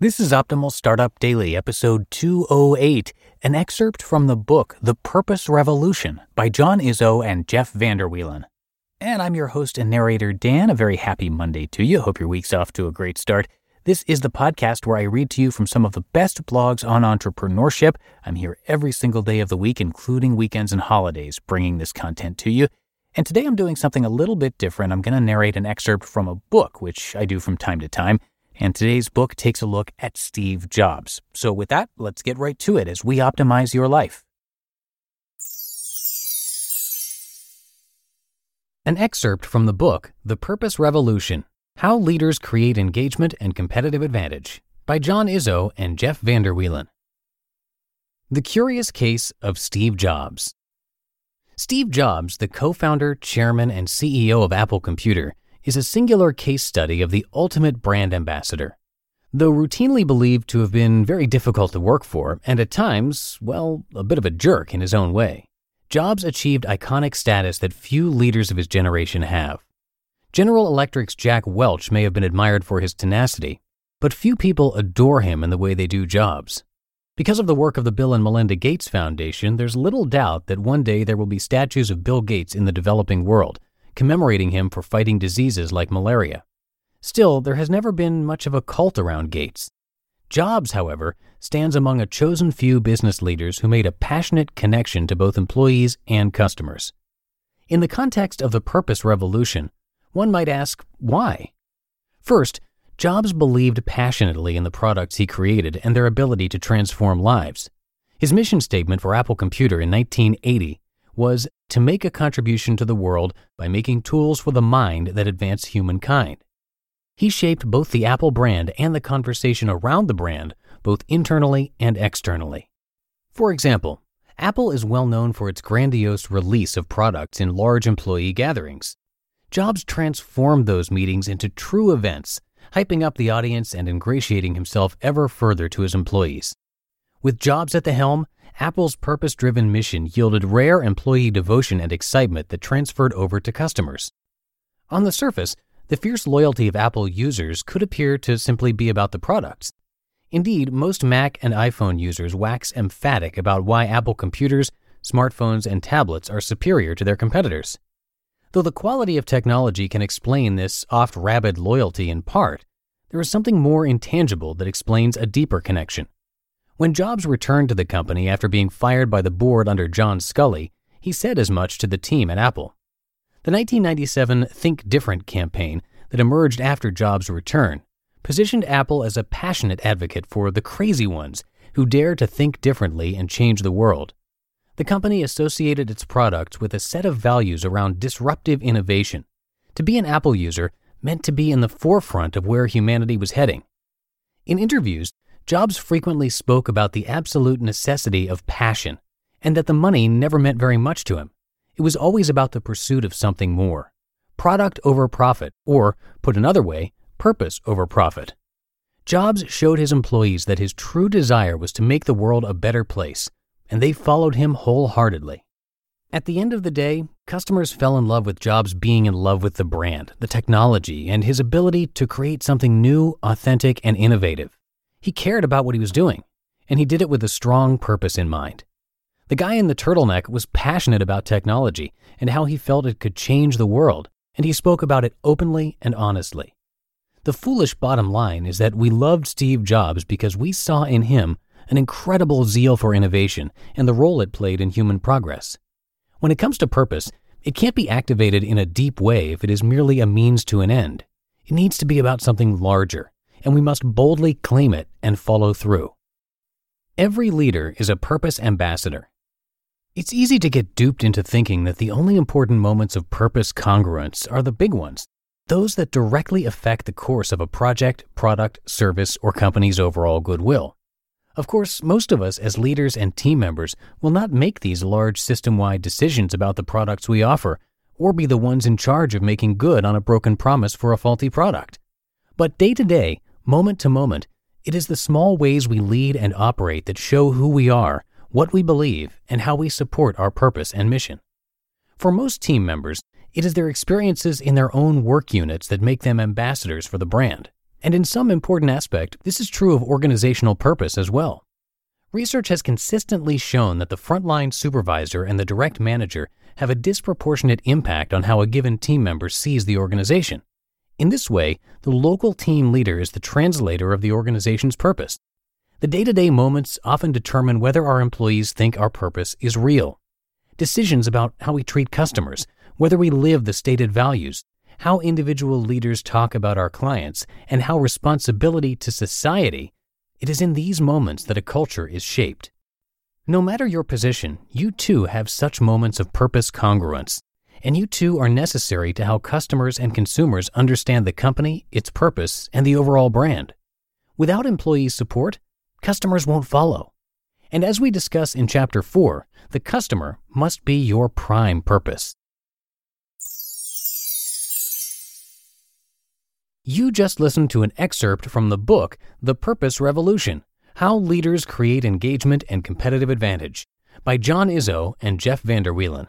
This is Optimal Startup Daily, episode 208, an excerpt from the book The Purpose Revolution by John Izzo and Jeff Vanderwielen. And I'm your host and narrator, Dan. A very happy Monday to you. Hope your week's off to a great start. This is the podcast where I read to you from some of the best blogs on entrepreneurship. I'm here every single day of the week, including weekends and holidays, bringing this content to you. And today I'm doing something a little bit different. I'm going to narrate an excerpt from a book, which I do from time to time. And today's book takes a look at Steve Jobs. So, with that, let's get right to it as we optimize your life. An excerpt from the book The Purpose Revolution How Leaders Create Engagement and Competitive Advantage by John Izzo and Jeff Vanderwielen. The Curious Case of Steve Jobs. Steve Jobs, the co founder, chairman, and CEO of Apple Computer, is a singular case study of the ultimate brand ambassador. Though routinely believed to have been very difficult to work for, and at times, well, a bit of a jerk in his own way, Jobs achieved iconic status that few leaders of his generation have. General Electric's Jack Welch may have been admired for his tenacity, but few people adore him in the way they do Jobs. Because of the work of the Bill and Melinda Gates Foundation, there's little doubt that one day there will be statues of Bill Gates in the developing world, commemorating him for fighting diseases like malaria. Still, there has never been much of a cult around Gates. Jobs, however, stands among a chosen few business leaders who made a passionate connection to both employees and customers. In the context of the purpose revolution, one might ask why? First, Jobs believed passionately in the products he created and their ability to transform lives. His mission statement for Apple Computer in 1980 was to make a contribution to the world by making tools for the mind that advance humankind. He shaped both the Apple brand and the conversation around the brand, both internally and externally. For example, Apple is well known for its grandiose release of products in large employee gatherings. Jobs transformed those meetings into true events, hyping up the audience and ingratiating himself ever further to his employees. With Jobs at the helm, Apple's purpose driven mission yielded rare employee devotion and excitement that transferred over to customers. On the surface, the fierce loyalty of Apple users could appear to simply be about the products. Indeed, most Mac and iPhone users wax emphatic about why Apple computers, smartphones, and tablets are superior to their competitors. Though the quality of technology can explain this oft rabid loyalty in part, there is something more intangible that explains a deeper connection. When Jobs returned to the company after being fired by the board under John Sculley, he said as much to the team at Apple. The 1997 Think Different campaign that emerged after Jobs' return positioned Apple as a passionate advocate for the crazy ones who dare to think differently and change the world. The company associated its products with a set of values around disruptive innovation. To be an Apple user meant to be in the forefront of where humanity was heading. In interviews, Jobs frequently spoke about the absolute necessity of passion and that the money never meant very much to him. It was always about the pursuit of something more product over profit, or, put another way, purpose over profit. Jobs showed his employees that his true desire was to make the world a better place, and they followed him wholeheartedly. At the end of the day, customers fell in love with Jobs being in love with the brand, the technology, and his ability to create something new, authentic, and innovative. He cared about what he was doing, and he did it with a strong purpose in mind. The guy in the turtleneck was passionate about technology and how he felt it could change the world, and he spoke about it openly and honestly. The foolish bottom line is that we loved Steve Jobs because we saw in him an incredible zeal for innovation and the role it played in human progress. When it comes to purpose, it can't be activated in a deep way if it is merely a means to an end. It needs to be about something larger, and we must boldly claim it and follow through. Every leader is a purpose ambassador. It's easy to get duped into thinking that the only important moments of purpose congruence are the big ones, those that directly affect the course of a project, product, service, or company's overall goodwill. Of course, most of us as leaders and team members will not make these large system wide decisions about the products we offer, or be the ones in charge of making good on a broken promise for a faulty product. But day to day, moment to moment, it is the small ways we lead and operate that show who we are, what we believe, and how we support our purpose and mission. For most team members, it is their experiences in their own work units that make them ambassadors for the brand. And in some important aspect, this is true of organizational purpose as well. Research has consistently shown that the frontline supervisor and the direct manager have a disproportionate impact on how a given team member sees the organization. In this way, the local team leader is the translator of the organization's purpose. The day to day moments often determine whether our employees think our purpose is real. Decisions about how we treat customers, whether we live the stated values, how individual leaders talk about our clients, and how responsibility to society, it is in these moments that a culture is shaped. No matter your position, you too have such moments of purpose congruence, and you too are necessary to how customers and consumers understand the company, its purpose, and the overall brand. Without employee support, customers won't follow. And as we discuss in Chapter 4, the customer must be your prime purpose. You just listened to an excerpt from the book The Purpose Revolution How Leaders Create Engagement and Competitive Advantage by John Izzo and Jeff Vanderwielen.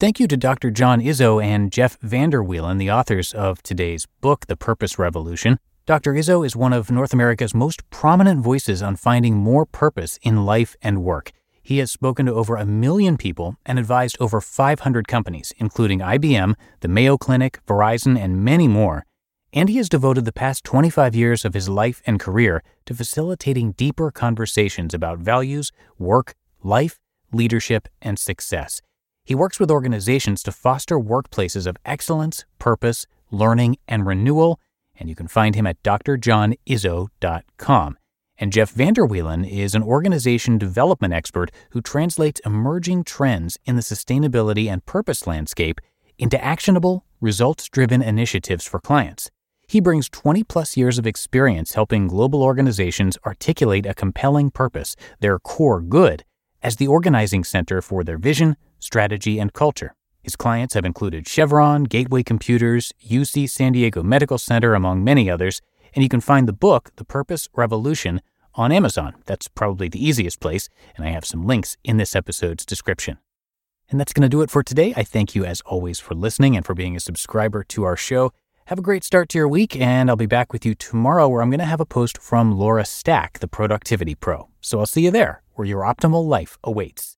Thank you to Dr. John Izzo and Jeff Vanderwielen, the authors of today's book, The Purpose Revolution. Dr. Izzo is one of North America's most prominent voices on finding more purpose in life and work. He has spoken to over a million people and advised over 500 companies, including IBM, the Mayo Clinic, Verizon, and many more. And he has devoted the past 25 years of his life and career to facilitating deeper conversations about values, work, life, leadership, and success. He works with organizations to foster workplaces of excellence, purpose, learning, and renewal and you can find him at drjohnizzo.com. And Jeff Vanderwielen is an organization development expert who translates emerging trends in the sustainability and purpose landscape into actionable, results driven initiatives for clients. He brings 20 plus years of experience helping global organizations articulate a compelling purpose, their core good, as the organizing center for their vision, strategy, and culture. His clients have included Chevron, Gateway Computers, UC San Diego Medical Center, among many others, and you can find the book, The Purpose Revolution, on Amazon. That's probably the easiest place, and I have some links in this episode's description. And that's going to do it for today. I thank you, as always, for listening and for being a subscriber to our show. Have a great start to your week, and I'll be back with you tomorrow where I'm going to have a post from Laura Stack, the Productivity Pro. So I'll see you there where your optimal life awaits.